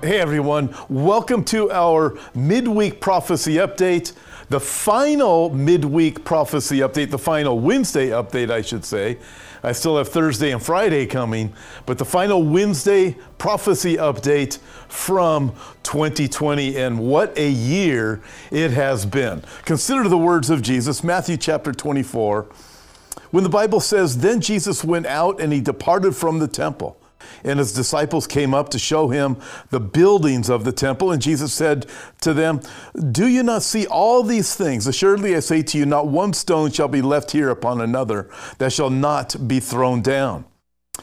Hey everyone, welcome to our midweek prophecy update. The final midweek prophecy update, the final Wednesday update, I should say. I still have Thursday and Friday coming, but the final Wednesday prophecy update from 2020 and what a year it has been. Consider the words of Jesus, Matthew chapter 24. When the Bible says, Then Jesus went out and he departed from the temple and his disciples came up to show him the buildings of the temple. And Jesus said to them, Do you not see all these things? Assuredly, I say to you, not one stone shall be left here upon another that shall not be thrown down.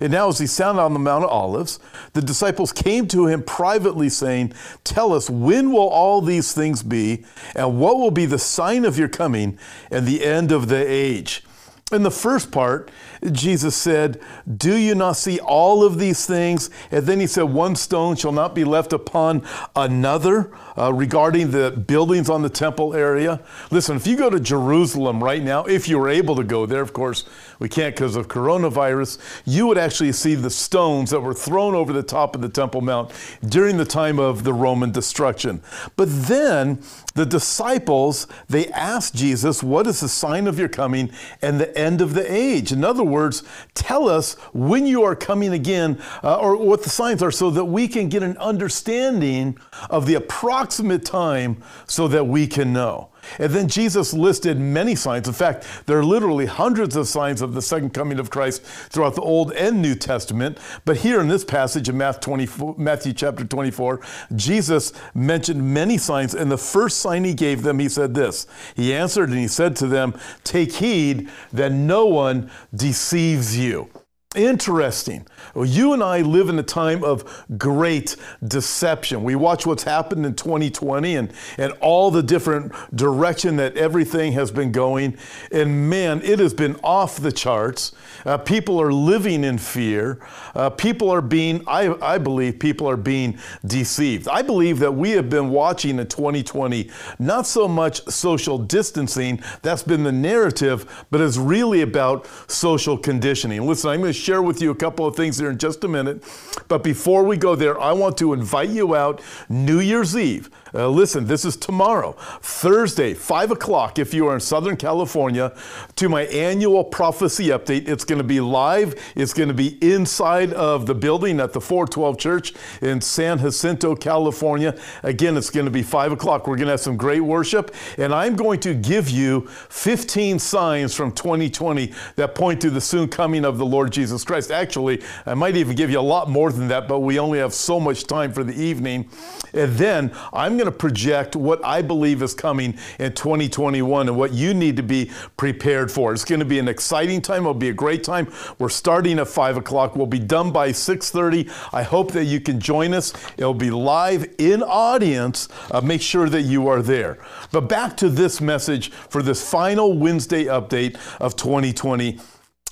And now, as he sat on the Mount of Olives, the disciples came to him privately, saying, Tell us, when will all these things be, and what will be the sign of your coming and the end of the age? In the first part, Jesus said, Do you not see all of these things? And then he said, One stone shall not be left upon another uh, regarding the buildings on the temple area. Listen, if you go to Jerusalem right now, if you were able to go there, of course, we can't because of coronavirus, you would actually see the stones that were thrown over the top of the Temple Mount during the time of the Roman destruction. But then the disciples, they asked Jesus, What is the sign of your coming and the end of the age? In other words, tell us when you are coming again uh, or what the signs are so that we can get an understanding of the approximate time so that we can know. And then Jesus listed many signs. In fact, there are literally hundreds of signs of the second coming of Christ throughout the Old and New Testament. But here in this passage in Matthew chapter 24, Jesus mentioned many signs. And the first sign he gave them, he said this He answered and he said to them, Take heed that no one deceives you. Interesting. Well, you and I live in a time of great deception. We watch what's happened in 2020 and, and all the different direction that everything has been going. And man, it has been off the charts. Uh, people are living in fear. Uh, people are being, I, I believe, people are being deceived. I believe that we have been watching in 2020 not so much social distancing, that's been the narrative, but it's really about social conditioning. Listen, I'm going to share with you a couple of things there in just a minute. But before we go there, I want to invite you out New Year's Eve. Uh, listen, this is tomorrow, Thursday, 5 o'clock, if you are in Southern California, to my annual prophecy update. It's going to be live. It's going to be inside of the building at the 412 Church in San Jacinto, California. Again, it's going to be 5 o'clock. We're going to have some great worship, and I'm going to give you 15 signs from 2020 that point to the soon coming of the Lord Jesus Jesus Christ. Actually, I might even give you a lot more than that, but we only have so much time for the evening. And then I'm going to project what I believe is coming in 2021 and what you need to be prepared for. It's going to be an exciting time. It'll be a great time. We're starting at 5 o'clock. We'll be done by 6.30. I hope that you can join us. It'll be live in audience. Uh, make sure that you are there. But back to this message for this final Wednesday update of 2020.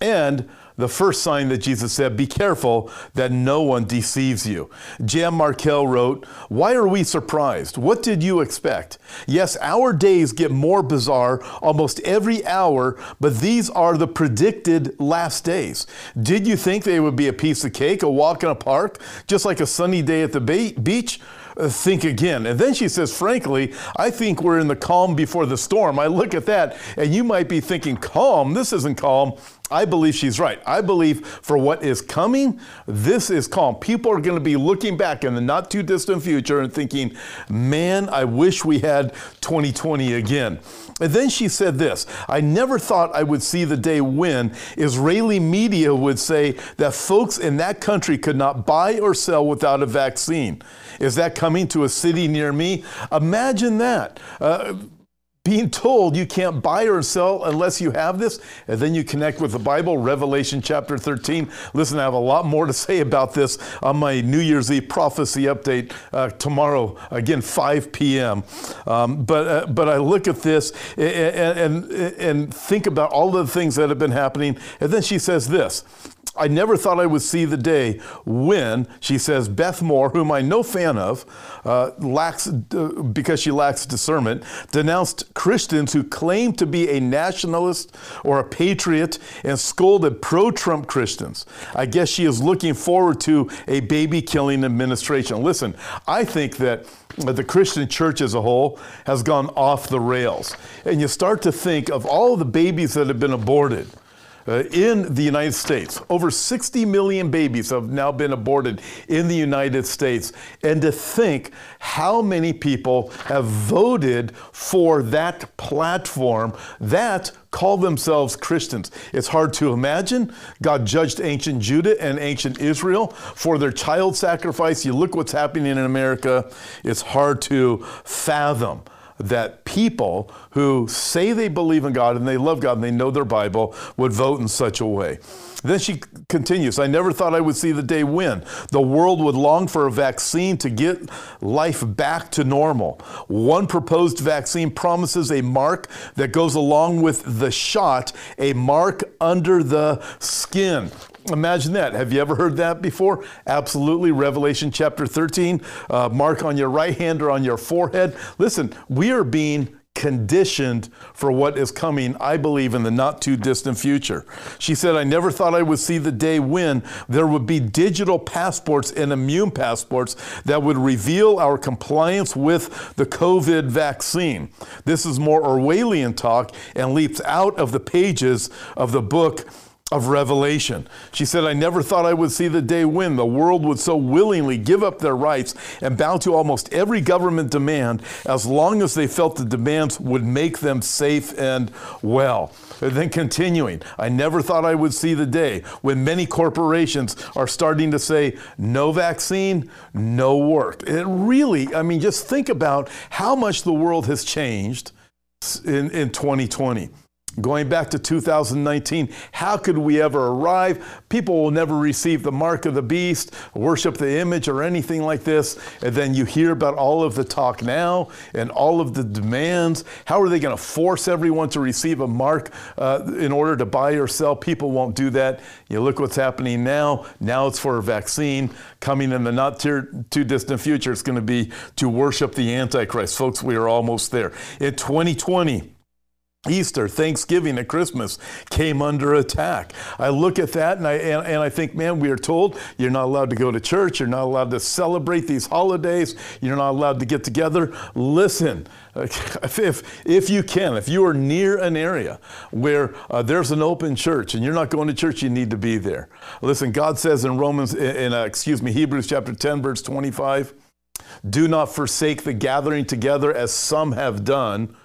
And the first sign that Jesus said, Be careful that no one deceives you. Jan Markell wrote, Why are we surprised? What did you expect? Yes, our days get more bizarre almost every hour, but these are the predicted last days. Did you think they would be a piece of cake, a walk in a park, just like a sunny day at the beach? Uh, think again. And then she says, frankly, I think we're in the calm before the storm. I look at that, and you might be thinking, calm? This isn't calm. I believe she's right. I believe for what is coming, this is calm. People are going to be looking back in the not too distant future and thinking, man, I wish we had 2020 again. And then she said this I never thought I would see the day when Israeli media would say that folks in that country could not buy or sell without a vaccine. Is that coming to a city near me? Imagine that. Uh, being told you can't buy or sell unless you have this, and then you connect with the Bible, Revelation chapter 13. Listen, I have a lot more to say about this on my New Year's Eve prophecy update uh, tomorrow, again, 5 p.m. Um, but, uh, but I look at this and, and, and think about all the things that have been happening, and then she says this I never thought I would see the day when, she says, Beth Moore, whom I'm no fan of, uh, lacks, uh, because she lacks discernment, denounced Christians who claim to be a nationalist or a patriot and scolded pro Trump Christians. I guess she is looking forward to a baby killing administration. Listen, I think that the Christian church as a whole has gone off the rails. And you start to think of all the babies that have been aborted uh, in the United States. Over 60 million babies have now been aborted in the United States. And to think how many people have voted for that platform that call themselves Christians. It's hard to imagine. God judged ancient Judah and ancient Israel for their child sacrifice. You look what's happening in America, it's hard to fathom that people who say they believe in God and they love God and they know their Bible would vote in such a way. Then she continues I never thought I would see the day when the world would long for a vaccine to get life back to normal. One proposed vaccine promises a mark that goes along with the shot, a mark under the skin. Imagine that. Have you ever heard that before? Absolutely. Revelation chapter 13, uh, mark on your right hand or on your forehead. Listen, we are being conditioned for what is coming, I believe, in the not too distant future. She said, I never thought I would see the day when there would be digital passports and immune passports that would reveal our compliance with the COVID vaccine. This is more Orwellian talk and leaps out of the pages of the book of Revelation. She said, I never thought I would see the day when the world would so willingly give up their rights and bow to almost every government demand as long as they felt the demands would make them safe and well. And then continuing, I never thought I would see the day when many corporations are starting to say, no vaccine, no work. It really, I mean, just think about how much the world has changed in, in 2020. Going back to 2019, how could we ever arrive? People will never receive the mark of the beast, worship the image, or anything like this. And then you hear about all of the talk now and all of the demands. How are they going to force everyone to receive a mark uh, in order to buy or sell? People won't do that. You look what's happening now. Now it's for a vaccine. Coming in the not too, too distant future, it's going to be to worship the Antichrist. Folks, we are almost there. In 2020, Easter, Thanksgiving, and Christmas came under attack. I look at that and I, and, and, I think, man, we are told you're not allowed to go to church, you're not allowed to celebrate these holidays, you're not allowed to get together. Listen, if, if you can, if you are near an area where uh, there's an open church and you're not going to church, you need to be there. Listen, God says in Romans, in, uh, excuse me, Hebrews chapter 10, verse 25, do not forsake the gathering together as some have done,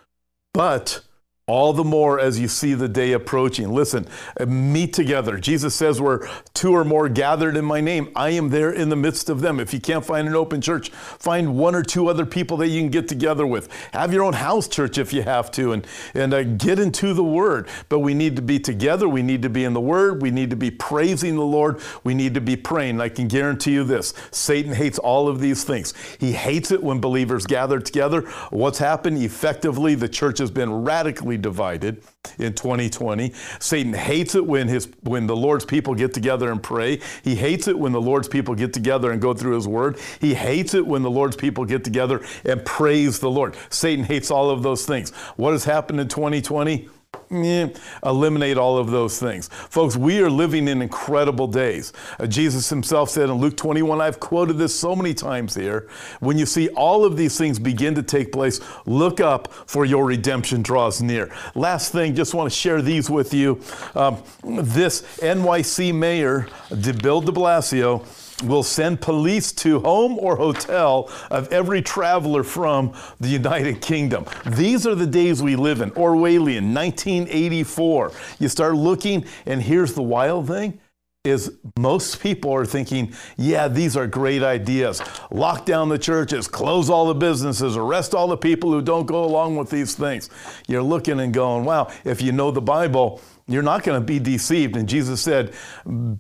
but all the more as you see the day approaching. Listen, meet together. Jesus says, Where two or more gathered in my name, I am there in the midst of them. If you can't find an open church, find one or two other people that you can get together with. Have your own house church if you have to, and, and uh, get into the Word. But we need to be together. We need to be in the Word. We need to be praising the Lord. We need to be praying. I can guarantee you this Satan hates all of these things. He hates it when believers gather together. What's happened? Effectively, the church has been radically divided in 2020. Satan hates it when his when the Lord's people get together and pray. He hates it when the Lord's people get together and go through his word. He hates it when the Lord's people get together and praise the Lord. Satan hates all of those things. What has happened in 2020? Eh, eliminate all of those things. Folks, we are living in incredible days. Uh, Jesus himself said in Luke 21, I've quoted this so many times here. When you see all of these things begin to take place, look up for your redemption draws near. Last thing, just want to share these with you. Um, this NYC mayor, Bill de Blasio, will send police to home or hotel of every traveler from the United Kingdom. These are the days we live in. Orwellian, 1984. You start looking, and here's the wild thing is most people are thinking, yeah, these are great ideas. Lock down the churches, close all the businesses, arrest all the people who don't go along with these things. You're looking and going, wow, if you know the Bible, you're not going to be deceived. And Jesus said,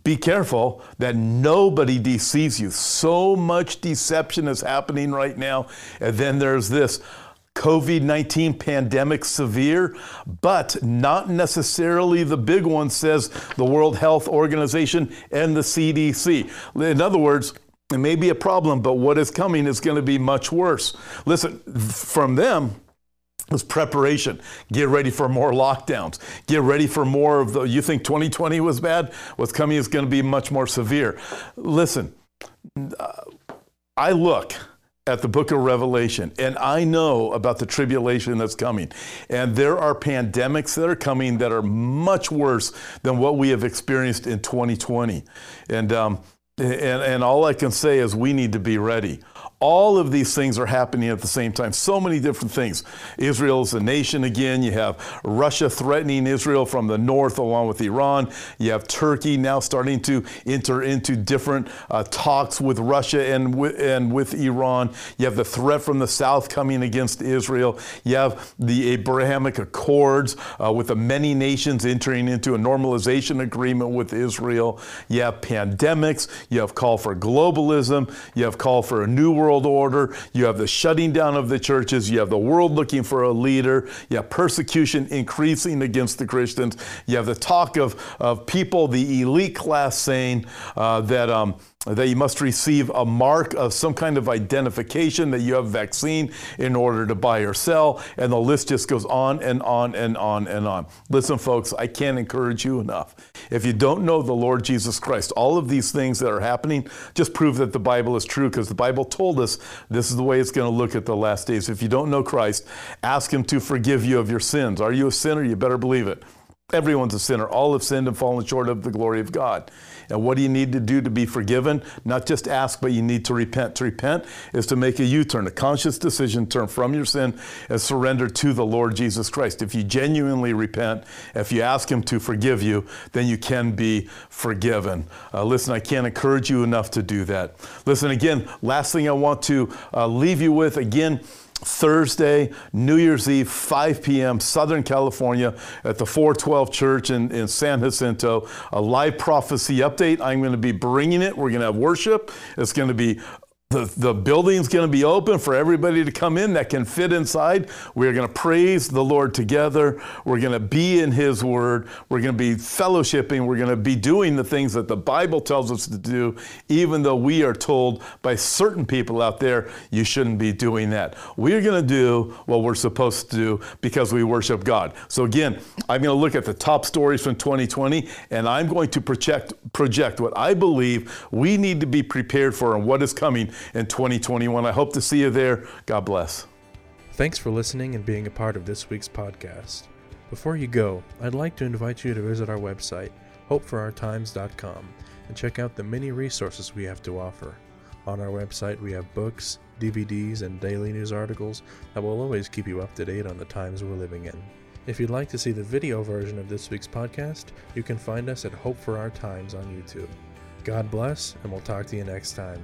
Be careful that nobody deceives you. So much deception is happening right now. And then there's this COVID 19 pandemic severe, but not necessarily the big one, says the World Health Organization and the CDC. In other words, it may be a problem, but what is coming is going to be much worse. Listen, from them, was preparation. Get ready for more lockdowns. Get ready for more of the. You think 2020 was bad? What's coming is going to be much more severe. Listen, I look at the book of Revelation and I know about the tribulation that's coming. And there are pandemics that are coming that are much worse than what we have experienced in 2020. And, um, and, and all I can say is we need to be ready. All of these things are happening at the same time. So many different things. Israel is a nation again. You have Russia threatening Israel from the north, along with Iran. You have Turkey now starting to enter into different uh, talks with Russia and, w- and with Iran. You have the threat from the south coming against Israel. You have the Abrahamic Accords uh, with the many nations entering into a normalization agreement with Israel. You have pandemics. You have call for globalism. You have call for a new world world order. You have the shutting down of the churches. You have the world looking for a leader. You have persecution increasing against the Christians. You have the talk of, of people, the elite class, saying uh, that. Um, that you must receive a mark of some kind of identification that you have vaccine in order to buy or sell. And the list just goes on and on and on and on. Listen, folks, I can't encourage you enough. If you don't know the Lord Jesus Christ, all of these things that are happening just prove that the Bible is true because the Bible told us this is the way it's going to look at the last days. If you don't know Christ, ask Him to forgive you of your sins. Are you a sinner? You better believe it. Everyone's a sinner. All have sinned and fallen short of the glory of God. And what do you need to do to be forgiven? Not just ask, but you need to repent. To repent is to make a U turn, a conscious decision, turn from your sin and surrender to the Lord Jesus Christ. If you genuinely repent, if you ask Him to forgive you, then you can be forgiven. Uh, listen, I can't encourage you enough to do that. Listen, again, last thing I want to uh, leave you with again, Thursday, New Year's Eve, 5 p.m., Southern California, at the 412 Church in, in San Jacinto. A live prophecy update. I'm going to be bringing it. We're going to have worship. It's going to be the, the building's going to be open for everybody to come in that can fit inside. We're going to praise the Lord together. We're going to be in His Word. We're going to be fellowshipping. We're going to be doing the things that the Bible tells us to do, even though we are told by certain people out there, you shouldn't be doing that. We're going to do what we're supposed to do because we worship God. So, again, I'm going to look at the top stories from 2020 and I'm going to project, project what I believe we need to be prepared for and what is coming in 2021. I hope to see you there. God bless. Thanks for listening and being a part of this week's podcast. Before you go, I'd like to invite you to visit our website, hopeforourtimes.com, and check out the many resources we have to offer. On our website, we have books, DVDs, and daily news articles that will always keep you up to date on the times we're living in. If you'd like to see the video version of this week's podcast, you can find us at Hope for Our Times on YouTube. God bless, and we'll talk to you next time.